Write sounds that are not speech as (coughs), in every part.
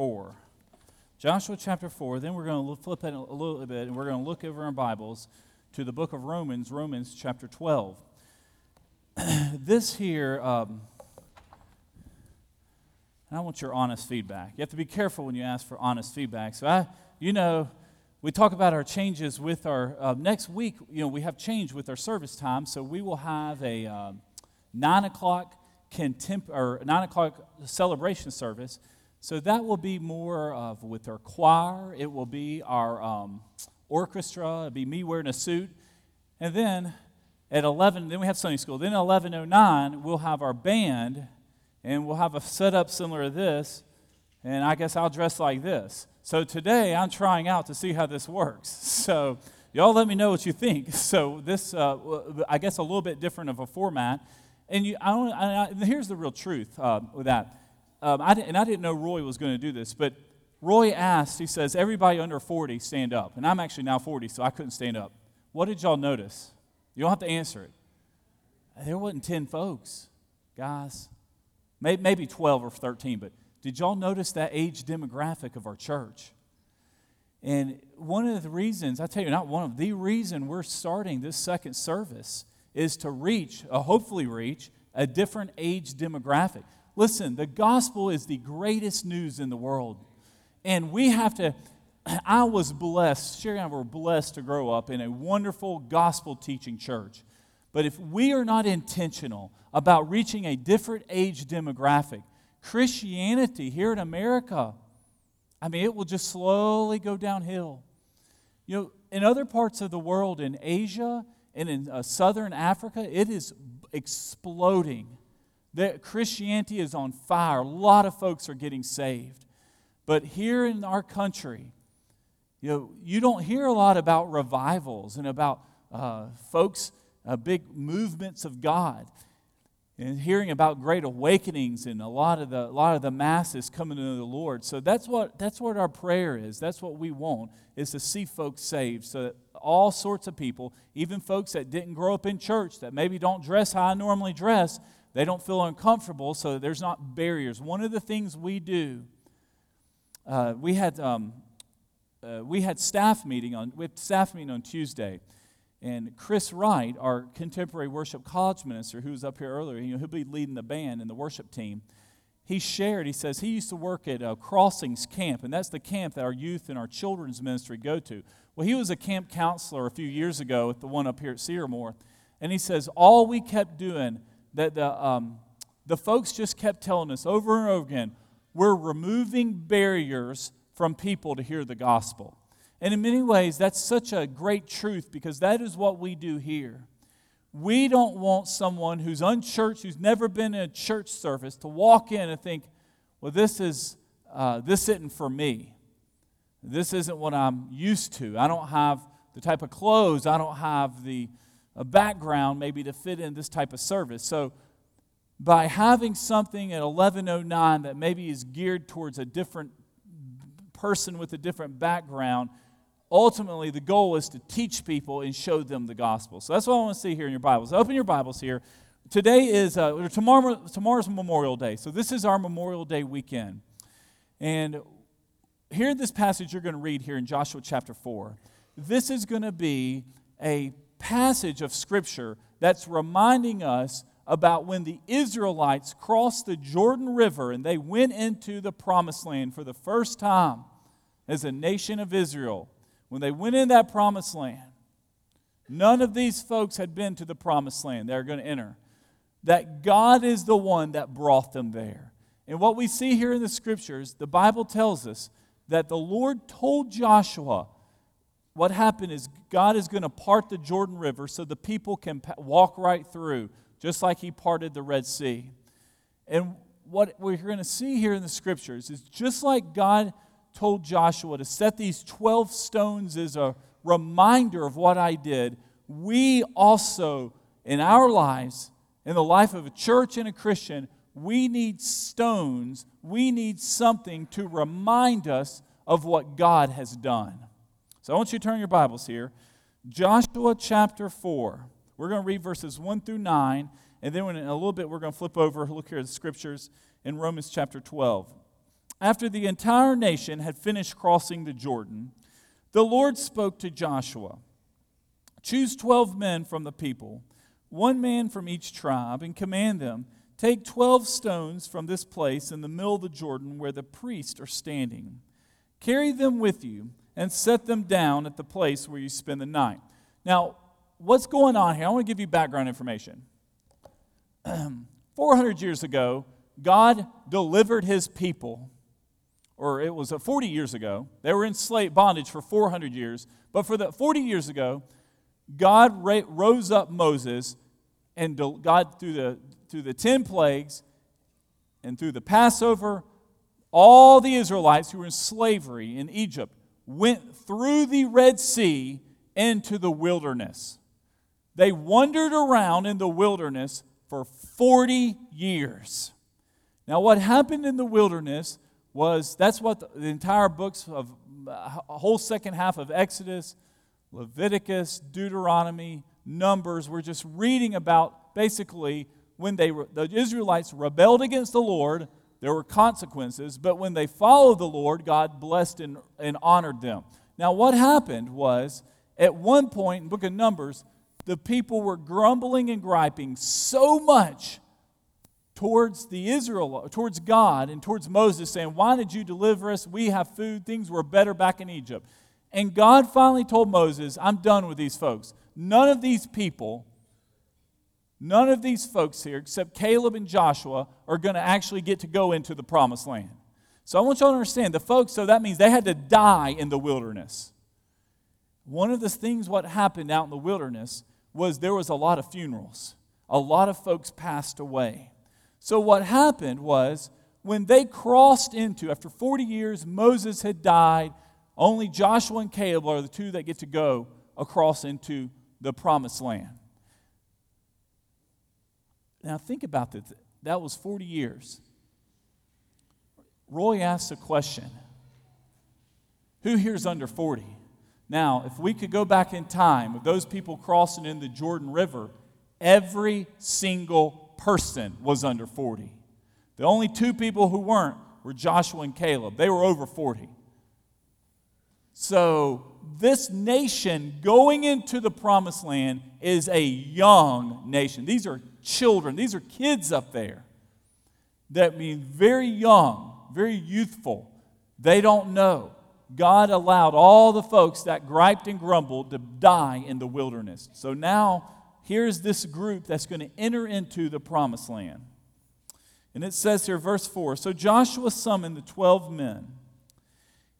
4. Joshua chapter 4. Then we're going to flip it a little bit and we're going to look over our Bibles to the book of Romans, Romans chapter 12. (clears throat) this here, um, I want your honest feedback. You have to be careful when you ask for honest feedback. So, I, you know, we talk about our changes with our uh, next week. You know, we have change with our service time, so we will have a uh, nine o'clock contemp- or nine o'clock celebration service. So that will be more of with our choir. It will be our um, orchestra. It'll be me wearing a suit, and then at 11, then we have Sunday school. Then at 11:09, we'll have our band, and we'll have a setup similar to this. And I guess I'll dress like this. So today I'm trying out to see how this works. (laughs) So y'all let me know what you think. (laughs) So this, uh, I guess, a little bit different of a format. And you, I don't, I, I, here's the real truth uh, with that. Um, I and I didn't know Roy was going to do this, but Roy asked, he says, everybody under 40 stand up. And I'm actually now 40, so I couldn't stand up. What did y'all notice? You don't have to answer it. There wasn't 10 folks, guys. Maybe, maybe 12 or 13, but did y'all notice that age demographic of our church? And one of the reasons, I tell you, not one of the reason we're starting this second service is to reach, uh, hopefully reach, a different age demographic. Listen, the gospel is the greatest news in the world. And we have to, (clears throat) I was blessed, Sherry and I were blessed to grow up in a wonderful gospel teaching church. But if we are not intentional about reaching a different age demographic, Christianity here in America, I mean, it will just slowly go downhill. You know, in other parts of the world, in Asia and in uh, southern Africa, it is exploding. That Christianity is on fire. A lot of folks are getting saved. But here in our country, you know, you don't hear a lot about revivals and about uh, folks, uh, big movements of God and hearing about great awakenings and a lot of the a lot of the masses coming to the Lord. So that's what that's what our prayer is. That's what we want is to see folks saved so that all sorts of people, even folks that didn't grow up in church, that maybe don't dress how I normally dress, they don't feel uncomfortable, so there's not barriers. One of the things we do, uh, we had um, uh, we had staff meeting on we had staff meeting on Tuesday and Chris Wright, our contemporary worship college minister, who was up here earlier, you know, he'll be leading the band and the worship team. He shared, he says, he used to work at a Crossings Camp, and that's the camp that our youth and our children's ministry go to. Well, he was a camp counselor a few years ago at the one up here at Cedarmore. And he says, all we kept doing, that the, um, the folks just kept telling us over and over again, we're removing barriers from people to hear the gospel. And in many ways, that's such a great truth because that is what we do here. We don't want someone who's unchurched, who's never been in a church service, to walk in and think, well, this, is, uh, this isn't for me. This isn't what I'm used to. I don't have the type of clothes, I don't have the background maybe to fit in this type of service. So, by having something at 1109 that maybe is geared towards a different person with a different background, ultimately the goal is to teach people and show them the gospel. So that's what I want to see here in your Bibles. Open your Bibles here. Today is uh, tomorrow. Tomorrow's Memorial Day, so this is our Memorial Day weekend. And here in this passage you're going to read here in Joshua chapter four, this is going to be a passage of Scripture that's reminding us about when the Israelites crossed the Jordan River and they went into the Promised Land for the first time as a nation of Israel when they went in that promised land, none of these folks had been to the promised land they're going to enter. That God is the one that brought them there. And what we see here in the scriptures, the Bible tells us that the Lord told Joshua what happened is God is going to part the Jordan River so the people can walk right through, just like He parted the Red Sea. And what we're going to see here in the scriptures is just like God told Joshua to set these 12 stones as a reminder of what I did, we also, in our lives, in the life of a church and a Christian, we need stones. We need something to remind us of what God has done. So I want you to turn your Bibles here. Joshua chapter 4. We're going to read verses 1 through 9, and then in a little bit we're going to flip over, look here at the scriptures in Romans chapter 12. After the entire nation had finished crossing the Jordan, the Lord spoke to Joshua Choose 12 men from the people, one man from each tribe, and command them Take 12 stones from this place in the middle of the Jordan where the priests are standing. Carry them with you and set them down at the place where you spend the night. Now, what's going on here? I want to give you background information. (clears throat) 400 years ago, God delivered his people, or it was uh, 40 years ago. They were in slave bondage for 400 years. But for the 40 years ago, God rose up Moses, and God, through the, through the 10 plagues and through the Passover, all the Israelites who were in slavery in Egypt went through the Red Sea into the wilderness. They wandered around in the wilderness for 40 years. Now, what happened in the wilderness was that's what the, the entire books of a whole second half of Exodus, Leviticus, Deuteronomy, Numbers, we're just reading about basically when they the Israelites rebelled against the Lord, there were consequences, but when they followed the Lord, God blessed and, and honored them. Now, what happened was at one point in book of Numbers, the people were grumbling and griping so much towards the Israel, towards God and towards Moses, saying, Why did you deliver us? We have food. Things were better back in Egypt. And God finally told Moses, I'm done with these folks. None of these people, none of these folks here, except Caleb and Joshua, are going to actually get to go into the promised land. So I want you to understand the folks, so that means they had to die in the wilderness. One of the things what happened out in the wilderness was there was a lot of funerals. A lot of folks passed away. So what happened was when they crossed into, after 40 years, Moses had died, only Joshua and Caleb are the two that get to go across into the promised land. Now think about that. That was 40 years. Roy asked a question Who here is under 40? Now, if we could go back in time with those people crossing in the Jordan River, every single person was under 40. The only two people who weren't were Joshua and Caleb. They were over 40. So, this nation going into the promised land is a young nation. These are children, these are kids up there. That mean very young, very youthful. They don't know. God allowed all the folks that griped and grumbled to die in the wilderness. So now, here's this group that's going to enter into the promised land. And it says here, verse 4 So Joshua summoned the 12 men.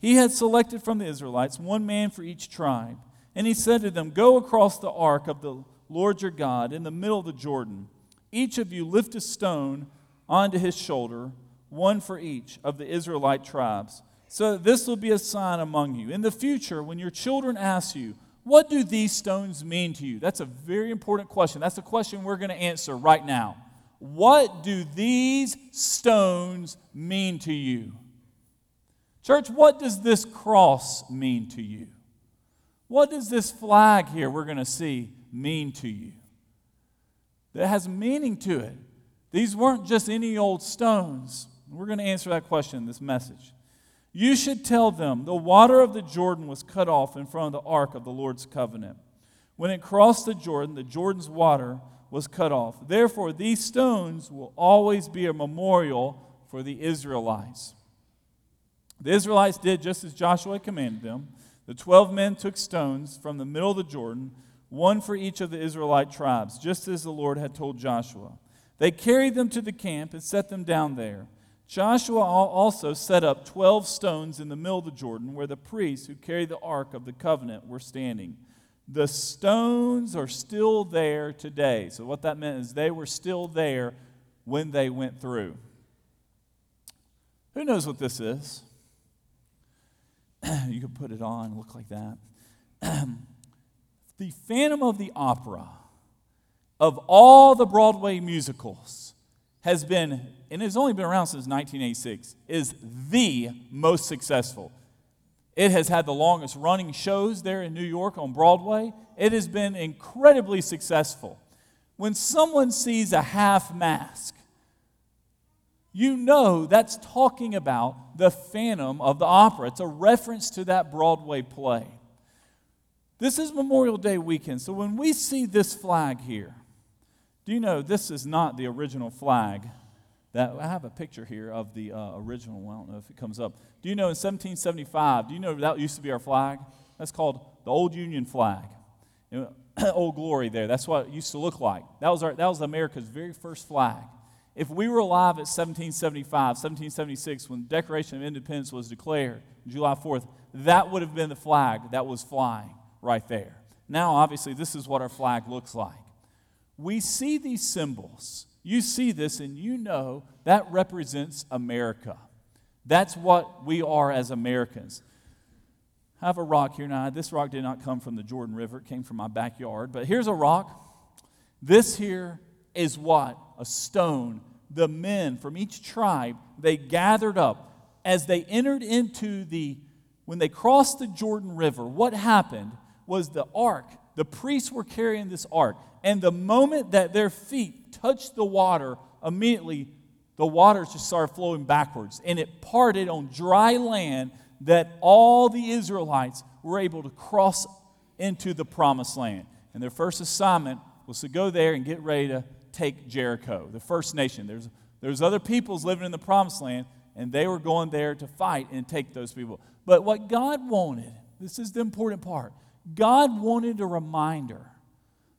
He had selected from the Israelites one man for each tribe. And he said to them, Go across the ark of the Lord your God in the middle of the Jordan. Each of you lift a stone onto his shoulder, one for each of the Israelite tribes so this will be a sign among you. In the future, when your children ask you, What do these stones mean to you? That's a very important question. That's a question we're going to answer right now. What do these stones mean to you? Church, what does this cross mean to you? What does this flag here we're going to see mean to you? That has meaning to it. These weren't just any old stones. We're going to answer that question in this message. You should tell them the water of the Jordan was cut off in front of the ark of the Lord's covenant. When it crossed the Jordan, the Jordan's water was cut off. Therefore, these stones will always be a memorial for the Israelites. The Israelites did just as Joshua commanded them. The 12 men took stones from the middle of the Jordan, one for each of the Israelite tribes, just as the Lord had told Joshua. They carried them to the camp and set them down there. Joshua also set up 12 stones in the middle of the Jordan where the priests who carried the ark of the covenant were standing. The stones are still there today. So, what that meant is they were still there when they went through. Who knows what this is? (clears throat) you could put it on, look like that. (clears throat) the Phantom of the Opera, of all the Broadway musicals, has been and it's only been around since 1986, is the most successful. It has had the longest running shows there in New York on Broadway. It has been incredibly successful. When someone sees a half mask, you know that's talking about the Phantom of the Opera. It's a reference to that Broadway play. This is Memorial Day weekend, so when we see this flag here, do you know this is not the original flag? That I have a picture here of the uh, original. I don't know if it comes up. Do you know in 1775? Do you know that used to be our flag? That's called the Old Union flag. (clears throat) Old Glory there. That's what it used to look like. That was, our, that was America's very first flag. If we were alive at 1775, 1776, when the Declaration of Independence was declared, July 4th, that would have been the flag that was flying right there. Now, obviously, this is what our flag looks like. We see these symbols. You see this, and you know that represents America. That's what we are as Americans. I have a rock here now. This rock did not come from the Jordan River, it came from my backyard. But here's a rock. This here is what? A stone. The men from each tribe, they gathered up as they entered into the, when they crossed the Jordan River, what happened was the ark, the priests were carrying this ark. And the moment that their feet touched the water, immediately the waters just started flowing backwards. And it parted on dry land that all the Israelites were able to cross into the promised land. And their first assignment was to go there and get ready to take Jericho, the first nation. There's, there's other peoples living in the promised land, and they were going there to fight and take those people. But what God wanted, this is the important part, God wanted a reminder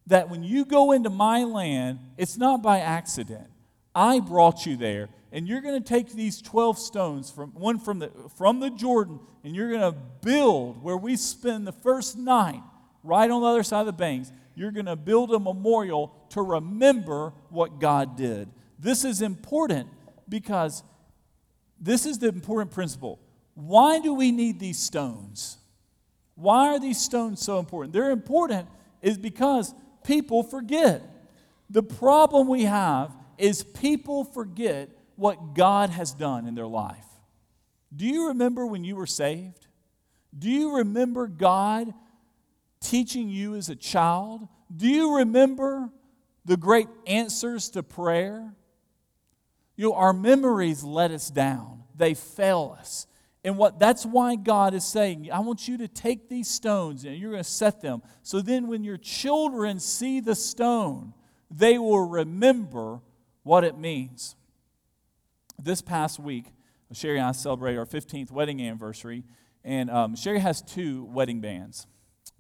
that when you go into my land, it's not by accident. I brought you there and you're going to take these 12 stones from one from the from the Jordan and you're going to build where we spend the first night right on the other side of the banks you're going to build a memorial to remember what God did. This is important because this is the important principle. Why do we need these stones? Why are these stones so important? They're important is because people forget. The problem we have is people forget what God has done in their life. Do you remember when you were saved? Do you remember God teaching you as a child? Do you remember the great answers to prayer? You know, our memories let us down. They fail us. And what that's why God is saying, I want you to take these stones and you're going to set them. So then when your children see the stone, they will remember what it means this past week, Sherry and I celebrated our 15th wedding anniversary, and um, Sherry has two wedding bands.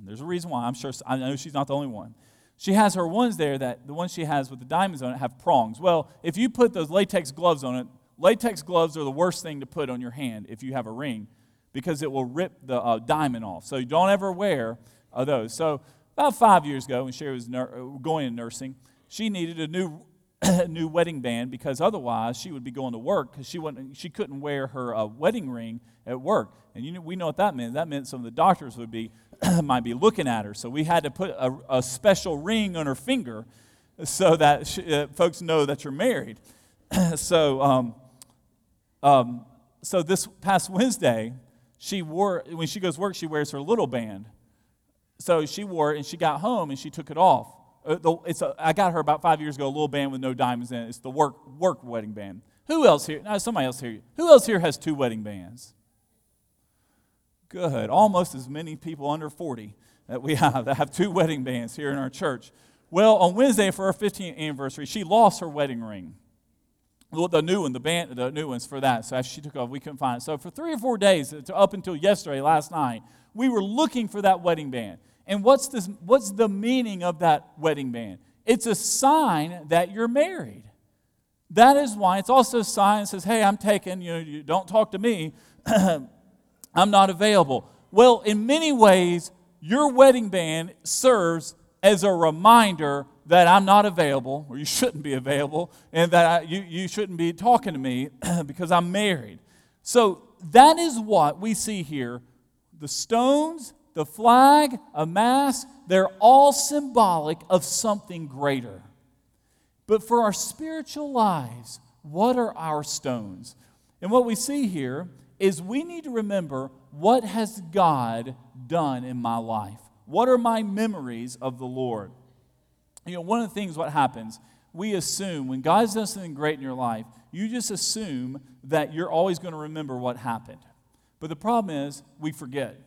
And there's a reason why. I'm sure I know she's not the only one. She has her ones there that the ones she has with the diamonds on it have prongs. Well, if you put those latex gloves on it, latex gloves are the worst thing to put on your hand if you have a ring because it will rip the uh, diamond off. So you don't ever wear uh, those. So about five years ago, when Sherry was nur- going in nursing, she needed a new (coughs) new wedding band because otherwise she would be going to work because she, wouldn't, she couldn't wear her uh, wedding ring at work. And you know, we know what that meant. That meant some of the doctors would be, (coughs) might be looking at her. So we had to put a, a special ring on her finger so that she, uh, folks know that you're married. (coughs) so, um, um, so this past Wednesday, she wore, when she goes to work, she wears her little band. So she wore it and she got home and she took it off. Uh, it's a, I got her about five years ago, a little band with no diamonds in it. It's the work, work wedding band. Who else here? No, somebody else here. Who else here has two wedding bands? Good. Almost as many people under 40 that we (laughs) have that have two wedding bands here in our church. Well, on Wednesday for our 15th anniversary, she lost her wedding ring. The new one, the band, the new ones for that. So as she took off, we couldn't find it. So for three or four days, up until yesterday, last night, we were looking for that wedding band. And what's, this, what's the meaning of that wedding band? It's a sign that you're married. That is why it's also a sign that says, hey, I'm taken, you know, you don't talk to me. (clears throat) I'm not available. Well, in many ways, your wedding band serves as a reminder that I'm not available, or you shouldn't be available, and that I, you, you shouldn't be talking to me (clears throat) because I'm married. So that is what we see here. The stones the flag, a mask, they're all symbolic of something greater. But for our spiritual lives, what are our stones? And what we see here is we need to remember what has God done in my life? What are my memories of the Lord? You know, one of the things what happens we assume when God's done something great in your life, you just assume that you're always going to remember what happened. But the problem is, we forget.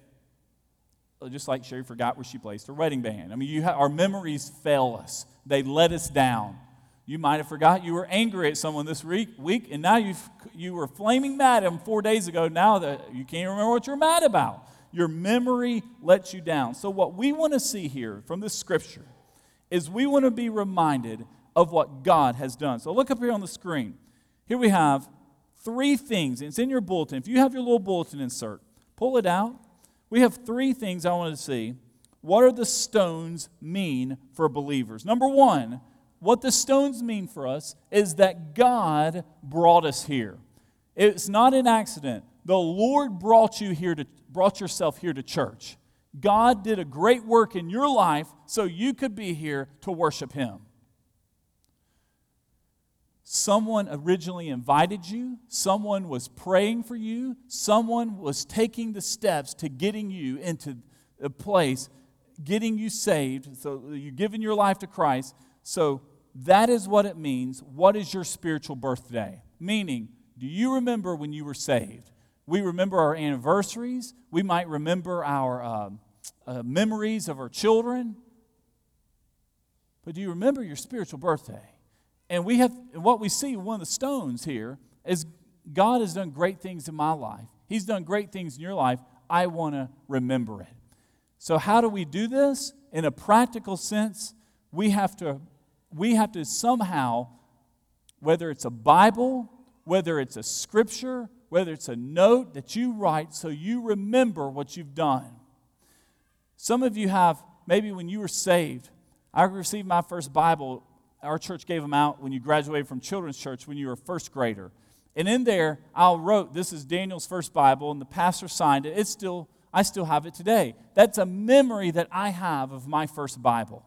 Uh, just like Sherry forgot where she placed her wedding band. I mean, ha- our memories fail us, they let us down. You might have forgot you were angry at someone this week, week and now you you were flaming mad at them four days ago. Now that you can't remember what you're mad about. Your memory lets you down. So, what we want to see here from this scripture is we want to be reminded of what God has done. So, look up here on the screen. Here we have three things. It's in your bulletin. If you have your little bulletin insert, pull it out. We have three things I want to see. What are the stones mean for believers? Number one, what the stones mean for us is that God brought us here. It's not an accident. The Lord brought you here to brought yourself here to church. God did a great work in your life so you could be here to worship him. Someone originally invited you, someone was praying for you, someone was taking the steps to getting you into a place, getting you saved. So you're giving your life to Christ. So that is what it means. What is your spiritual birthday? Meaning, do you remember when you were saved? We remember our anniversaries. We might remember our uh, uh, memories of our children. But do you remember your spiritual birthday? And we have what we see one of the stones here is God has done great things in my life. He's done great things in your life. I want to remember it. So how do we do this? In a practical sense, we have to we have to somehow, whether it's a Bible, whether it's a scripture, whether it's a note that you write so you remember what you've done. Some of you have, maybe when you were saved, I received my first Bible. Our church gave them out when you graduated from children's church when you were a first grader. And in there, I wrote, This is Daniel's first Bible, and the pastor signed it. It's still, I still have it today. That's a memory that I have of my first Bible.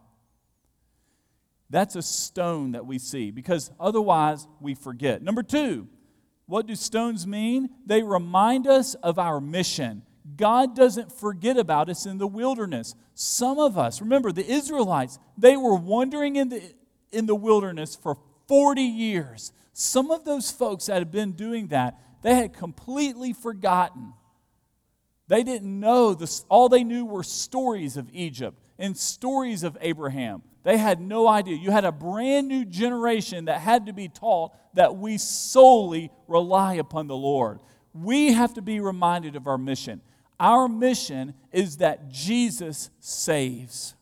That's a stone that we see because otherwise we forget. Number two, what do stones mean? They remind us of our mission. God doesn't forget about us in the wilderness. Some of us, remember the Israelites, they were wandering in the, in the wilderness for 40 years. Some of those folks that had been doing that, they had completely forgotten. They didn't know this, all they knew were stories of Egypt and stories of Abraham. They had no idea. You had a brand new generation that had to be taught that we solely rely upon the Lord. We have to be reminded of our mission. Our mission is that Jesus saves.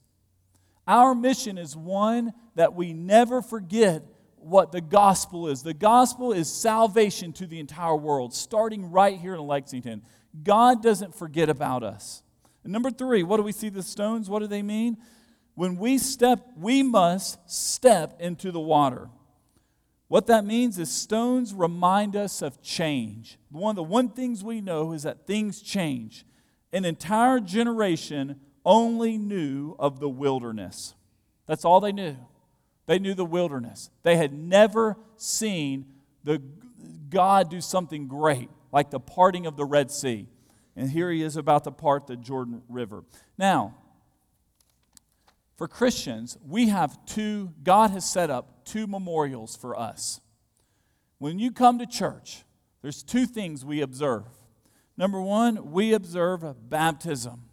Our mission is one that we never forget what the gospel is. The gospel is salvation to the entire world, starting right here in Lexington. God doesn't forget about us. And number three, what do we see the stones? What do they mean? when we step, we must step into the water. What that means is stones remind us of change. One of the one things we know is that things change. An entire generation only knew of the wilderness. That's all they knew. They knew the wilderness. They had never seen the God do something great, like the parting of the Red Sea. And here he is about to part the Jordan River. Now, for Christians, we have two, God has set up two memorials for us. When you come to church, there's two things we observe. Number one, we observe baptism.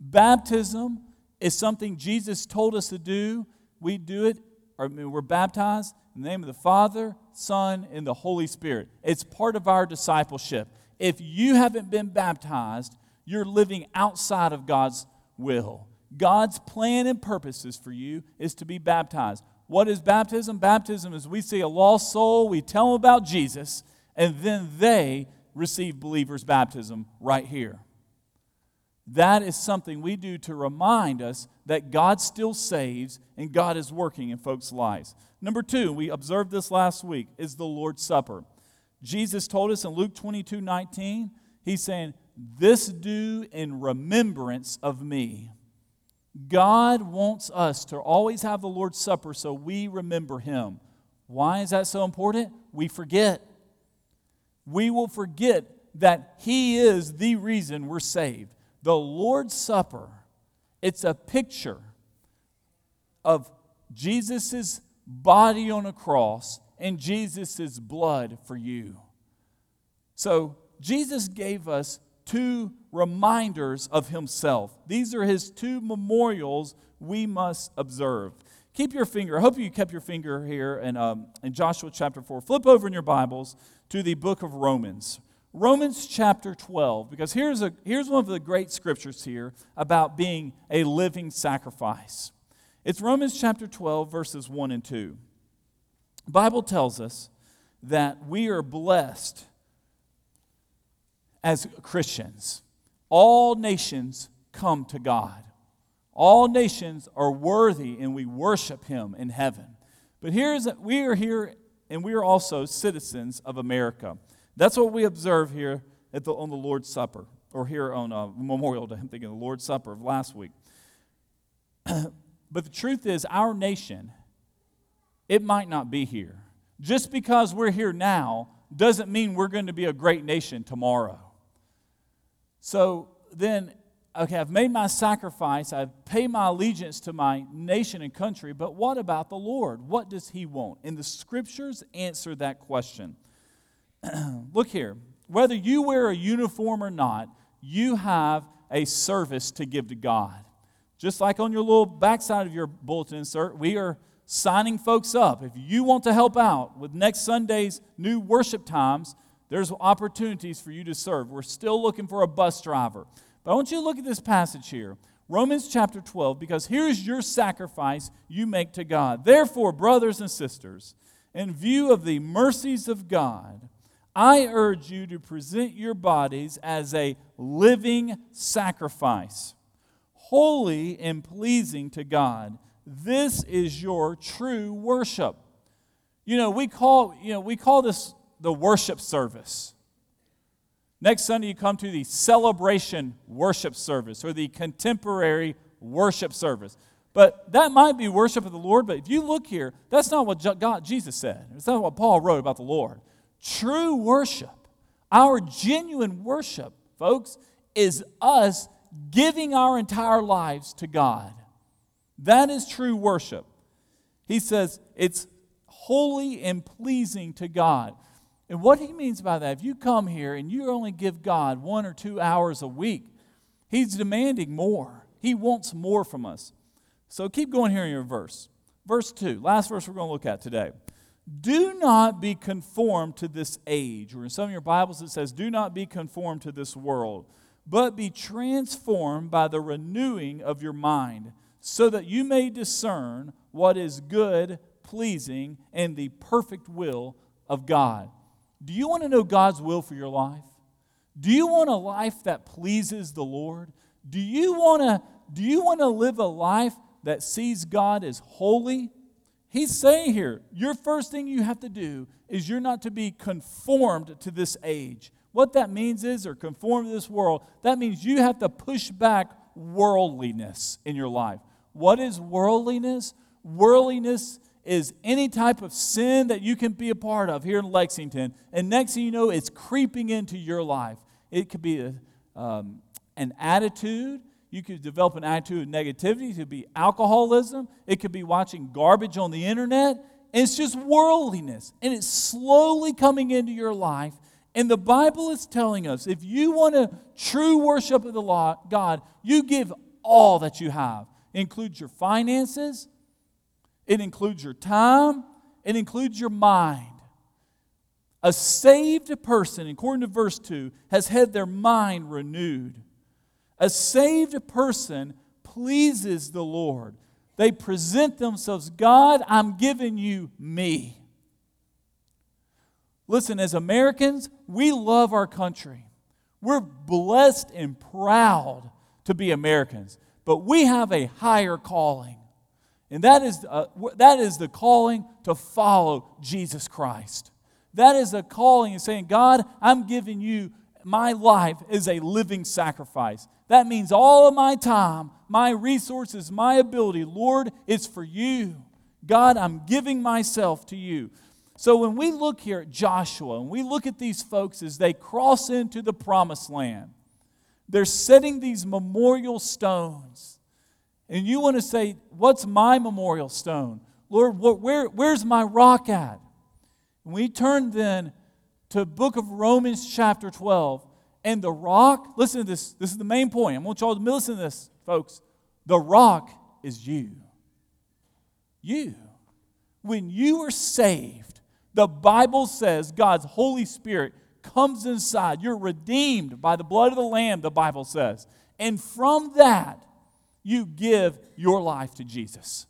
Baptism is something Jesus told us to do. We do it, or I mean, we're baptized in the name of the Father, Son, and the Holy Spirit. It's part of our discipleship. If you haven't been baptized, you're living outside of God's will. God's plan and purposes for you is to be baptized. What is baptism? Baptism is we see a lost soul, we tell them about Jesus, and then they receive believers' baptism right here. That is something we do to remind us that God still saves and God is working in folks' lives. Number two, we observed this last week, is the Lord's Supper. Jesus told us in Luke 22 19, He's saying, This do in remembrance of me. God wants us to always have the Lord's Supper so we remember Him. Why is that so important? We forget. We will forget that He is the reason we're saved. The Lord's Supper, it's a picture of Jesus' body on a cross and Jesus' blood for you. So, Jesus gave us two reminders of himself. These are his two memorials we must observe. Keep your finger, I hope you kept your finger here in, um, in Joshua chapter 4. Flip over in your Bibles to the book of Romans. Romans chapter 12, because here's, a, here's one of the great scriptures here about being a living sacrifice. It's Romans chapter 12, verses 1 and 2. The Bible tells us that we are blessed as Christians. All nations come to God. All nations are worthy and we worship him in heaven. But here's we are here and we are also citizens of America. That's what we observe here at the, on the Lord's Supper, or here on uh, Memorial Day. I'm thinking the Lord's Supper of last week. (clears throat) but the truth is, our nation, it might not be here. Just because we're here now doesn't mean we're going to be a great nation tomorrow. So then, okay, I've made my sacrifice, I've paid my allegiance to my nation and country, but what about the Lord? What does He want? And the scriptures answer that question. (clears throat) Look here, whether you wear a uniform or not, you have a service to give to God. Just like on your little backside of your bulletin insert, we are signing folks up. If you want to help out with next Sunday's new worship times, there's opportunities for you to serve. We're still looking for a bus driver. But I want you to look at this passage here, Romans chapter 12, because here's your sacrifice you make to God. Therefore, brothers and sisters, in view of the mercies of God, I urge you to present your bodies as a living sacrifice, holy and pleasing to God. This is your true worship. You know, we call, you know, we call this the worship service. Next Sunday, you come to the celebration worship service or the contemporary worship service. But that might be worship of the Lord, but if you look here, that's not what God, Jesus said. It's not what Paul wrote about the Lord. True worship, our genuine worship, folks, is us giving our entire lives to God. That is true worship. He says it's holy and pleasing to God. And what he means by that, if you come here and you only give God one or two hours a week, he's demanding more. He wants more from us. So keep going here in your verse. Verse 2, last verse we're going to look at today. Do not be conformed to this age. Or in some of your Bibles it says, Do not be conformed to this world, but be transformed by the renewing of your mind, so that you may discern what is good, pleasing, and the perfect will of God. Do you want to know God's will for your life? Do you want a life that pleases the Lord? Do you want to do you want to live a life that sees God as holy? He's saying here, your first thing you have to do is you're not to be conformed to this age. What that means is, or conform to this world, that means you have to push back worldliness in your life. What is worldliness? Worldliness is any type of sin that you can be a part of here in Lexington. And next thing you know, it's creeping into your life. It could be a, um, an attitude. You could develop an attitude of negativity. It could be alcoholism. It could be watching garbage on the internet. And it's just worldliness. And it's slowly coming into your life. And the Bible is telling us if you want a true worship of the law, God, you give all that you have. It includes your finances, it includes your time, it includes your mind. A saved person, according to verse 2, has had their mind renewed. A saved person pleases the Lord. They present themselves, God, I'm giving you me. Listen, as Americans, we love our country. We're blessed and proud to be Americans, but we have a higher calling. And that is, uh, that is the calling to follow Jesus Christ. That is a calling and saying, God, I'm giving you my life as a living sacrifice. That means all of my time, my resources, my ability, Lord, it's for you. God, I'm giving myself to you. So when we look here at Joshua and we look at these folks as they cross into the promised land, they're setting these memorial stones and you want to say, What's my memorial stone? Lord, where, where's my rock at? And we turn then to book of Romans chapter 12. And the rock, listen to this, this is the main point. I want you all to listen to this, folks. The rock is you. You. When you are saved, the Bible says God's Holy Spirit comes inside. You're redeemed by the blood of the Lamb, the Bible says. And from that, you give your life to Jesus.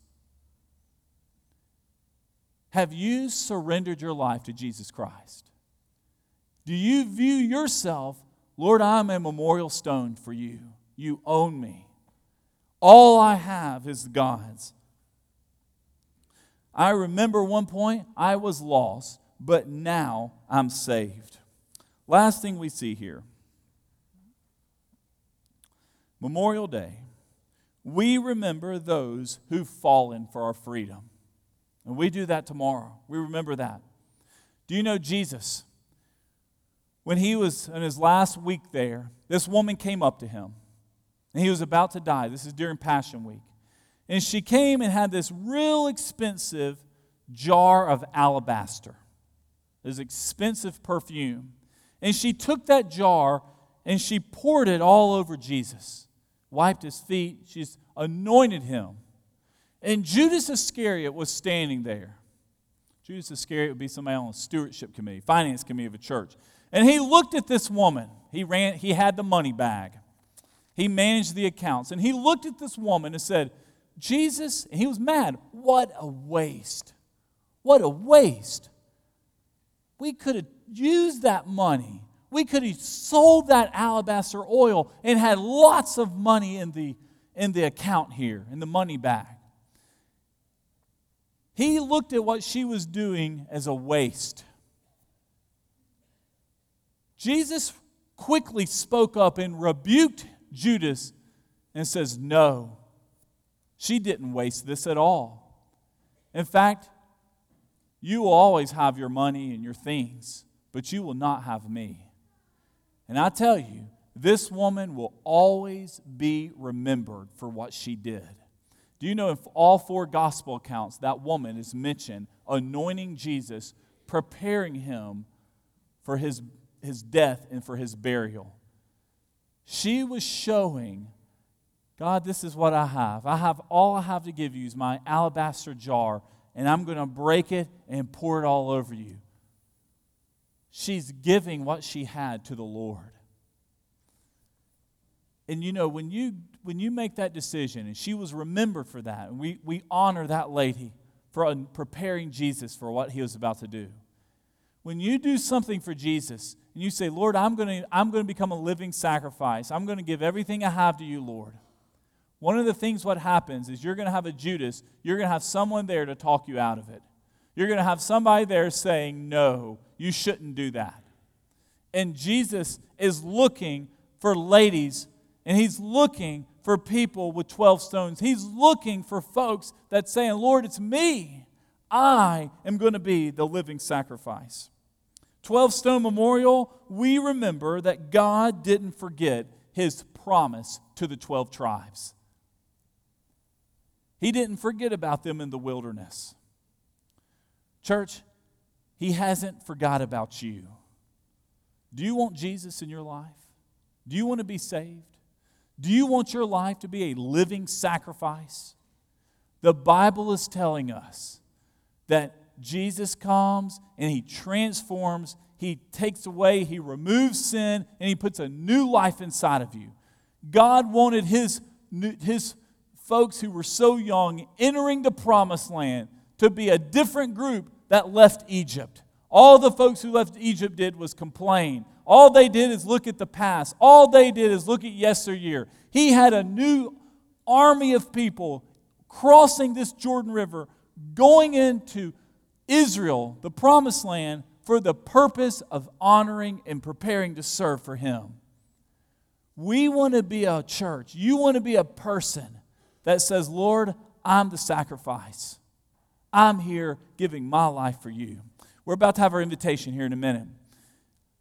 Have you surrendered your life to Jesus Christ? Do you view yourself, Lord, I'm a memorial stone for you? You own me. All I have is God's. I remember one point I was lost, but now I'm saved. Last thing we see here Memorial Day, we remember those who've fallen for our freedom. And we do that tomorrow. We remember that. Do you know Jesus? When he was in his last week there, this woman came up to him and he was about to die. This is during Passion Week. And she came and had this real expensive jar of alabaster, this expensive perfume. And she took that jar and she poured it all over Jesus, wiped his feet, she's anointed him. And Judas Iscariot was standing there. Judas Iscariot would be somebody on the stewardship committee, finance committee of a church. And he looked at this woman. He ran, he had the money bag. He managed the accounts. And he looked at this woman and said, Jesus, and he was mad. What a waste. What a waste. We could have used that money. We could have sold that alabaster oil and had lots of money in the, in the account here, in the money bag. He looked at what she was doing as a waste. Jesus quickly spoke up and rebuked Judas and says, No, she didn't waste this at all. In fact, you will always have your money and your things, but you will not have me. And I tell you, this woman will always be remembered for what she did. Do you know if all four gospel accounts, that woman is mentioned anointing Jesus, preparing him for his, his death and for his burial? She was showing God, this is what I have. I have all I have to give you is my alabaster jar and I'm going to break it and pour it all over you. She's giving what she had to the Lord. And you know, when you when you make that decision, and she was remembered for that, and we, we honor that lady for preparing Jesus for what he was about to do. When you do something for Jesus and you say, Lord, I'm going to I'm going to become a living sacrifice, I'm going to give everything I have to you, Lord. One of the things what happens is you're going to have a Judas, you're going to have someone there to talk you out of it. You're going to have somebody there saying, No, you shouldn't do that. And Jesus is looking for ladies, and he's looking for people with 12 stones. He's looking for folks that saying, Lord, it's me. I am going to be the living sacrifice. 12 Stone Memorial, we remember that God didn't forget his promise to the 12 tribes. He didn't forget about them in the wilderness. Church, He hasn't forgot about you. Do you want Jesus in your life? Do you want to be saved? Do you want your life to be a living sacrifice? The Bible is telling us that Jesus comes and He transforms, He takes away, He removes sin, and He puts a new life inside of you. God wanted His, his folks who were so young entering the promised land to be a different group that left Egypt. All the folks who left Egypt did was complain. All they did is look at the past. All they did is look at yesteryear. He had a new army of people crossing this Jordan River, going into Israel, the promised land, for the purpose of honoring and preparing to serve for Him. We want to be a church. You want to be a person that says, Lord, I'm the sacrifice. I'm here giving my life for you. We're about to have our invitation here in a minute.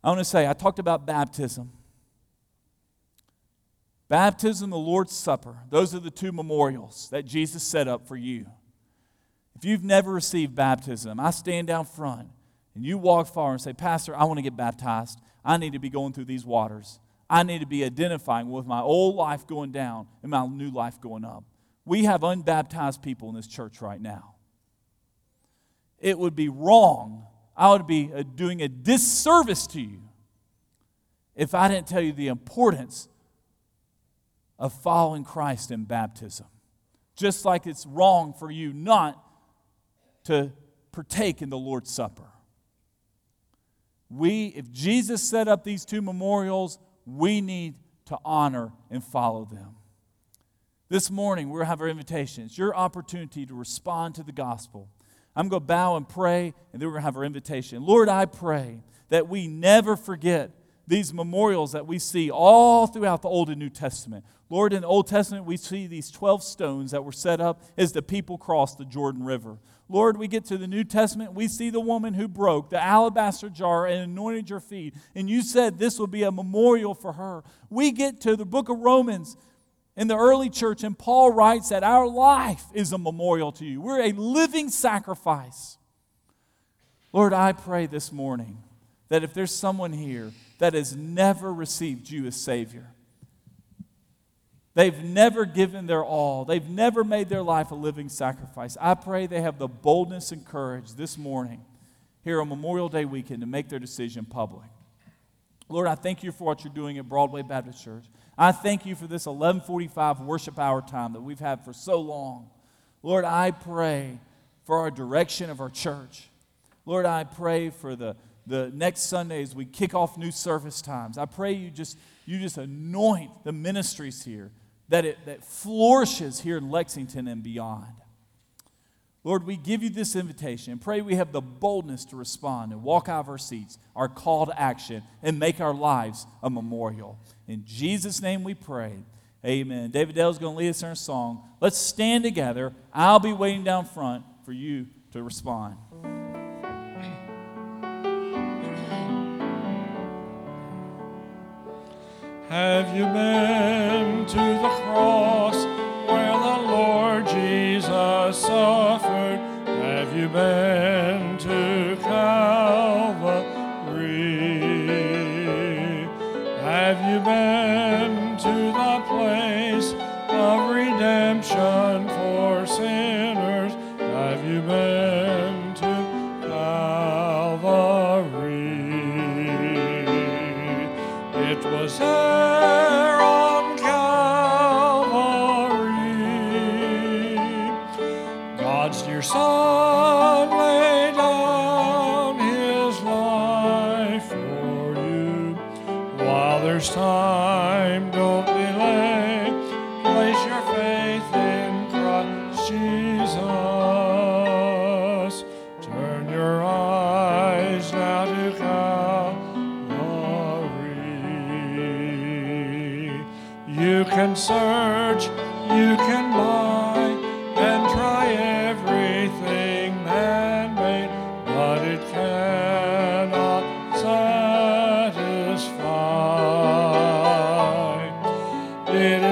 I want to say, I talked about baptism. Baptism, the Lord's Supper, those are the two memorials that Jesus set up for you. If you've never received baptism, I stand down front and you walk far and say, Pastor, I want to get baptized. I need to be going through these waters. I need to be identifying with my old life going down and my new life going up. We have unbaptized people in this church right now. It would be wrong. I would be uh, doing a disservice to you if I didn't tell you the importance of following Christ in baptism. Just like it's wrong for you not to partake in the Lord's Supper. We, if Jesus set up these two memorials, we need to honor and follow them. This morning, to have our invitation. It's your opportunity to respond to the gospel. I'm going to bow and pray, and then we're going to have our invitation. Lord, I pray that we never forget these memorials that we see all throughout the Old and New Testament. Lord, in the Old Testament, we see these 12 stones that were set up as the people crossed the Jordan River. Lord, we get to the New Testament, we see the woman who broke the alabaster jar and anointed your feet. And you said this will be a memorial for her. We get to the book of Romans in the early church, and Paul writes that our life is a memorial to you. We're a living sacrifice. Lord, I pray this morning that if there's someone here that has never received you as Savior, they've never given their all, they've never made their life a living sacrifice, I pray they have the boldness and courage this morning here on Memorial Day weekend to make their decision public. Lord, I thank you for what you're doing at Broadway Baptist Church. I thank you for this 1145 worship hour time that we've had for so long. Lord, I pray for our direction of our church. Lord, I pray for the, the next Sunday as we kick off new service times. I pray you just, you just anoint the ministries here, that it that flourishes here in Lexington and beyond. Lord, we give you this invitation and pray we have the boldness to respond and walk out of our seats, our call to action, and make our lives a memorial. In Jesus' name we pray. Amen. David Dale is going to lead us in a song. Let's stand together. I'll be waiting down front for you to respond. Have you been to the cross where the Lord Jesus suffered? Have you been to Calvary? Have you been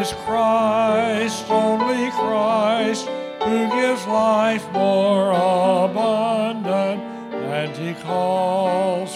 is Christ, only Christ, who gives life more abundant, and he calls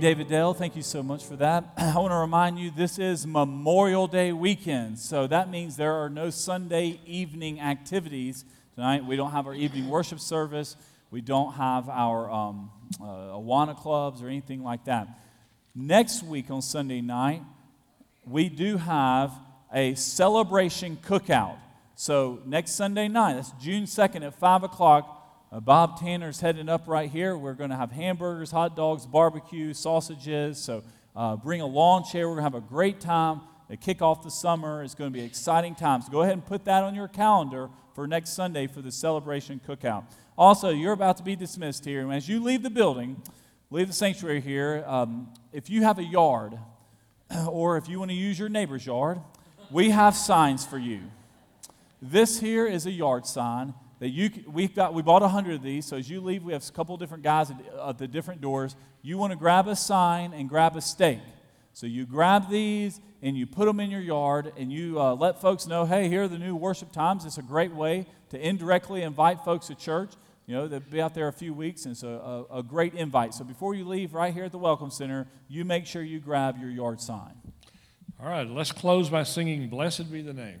David Dale. Thank you so much for that. (clears throat) I want to remind you this is Memorial Day weekend, so that means there are no Sunday evening activities tonight. We don't have our evening worship service. We don't have our um, uh, Awana clubs or anything like that. Next week on Sunday night, we do have a celebration cookout. So next Sunday night, that's June 2nd at 5 o'clock, uh, Bob Tanner's heading up right here. We're going to have hamburgers, hot dogs, barbecue, sausages. So uh, bring a lawn chair. We're going to have a great time to kick off the summer. It's going to be exciting times. Go ahead and put that on your calendar for next Sunday for the celebration cookout. Also, you're about to be dismissed here. And as you leave the building, leave the sanctuary here, um, if you have a yard (clears throat) or if you want to use your neighbor's yard, we have signs for you. This here is a yard sign that you we've got we bought a hundred of these so as you leave we have a couple different guys at, at the different doors. You want to grab a sign and grab a stake. So you grab these and you put them in your yard and you uh, let folks know hey here are the new worship times. It's a great way to indirectly invite folks to church. You know they'll be out there a few weeks and it's a, a, a great invite. So before you leave right here at the welcome center you make sure you grab your yard sign. All right, let's close by singing Blessed Be the Name.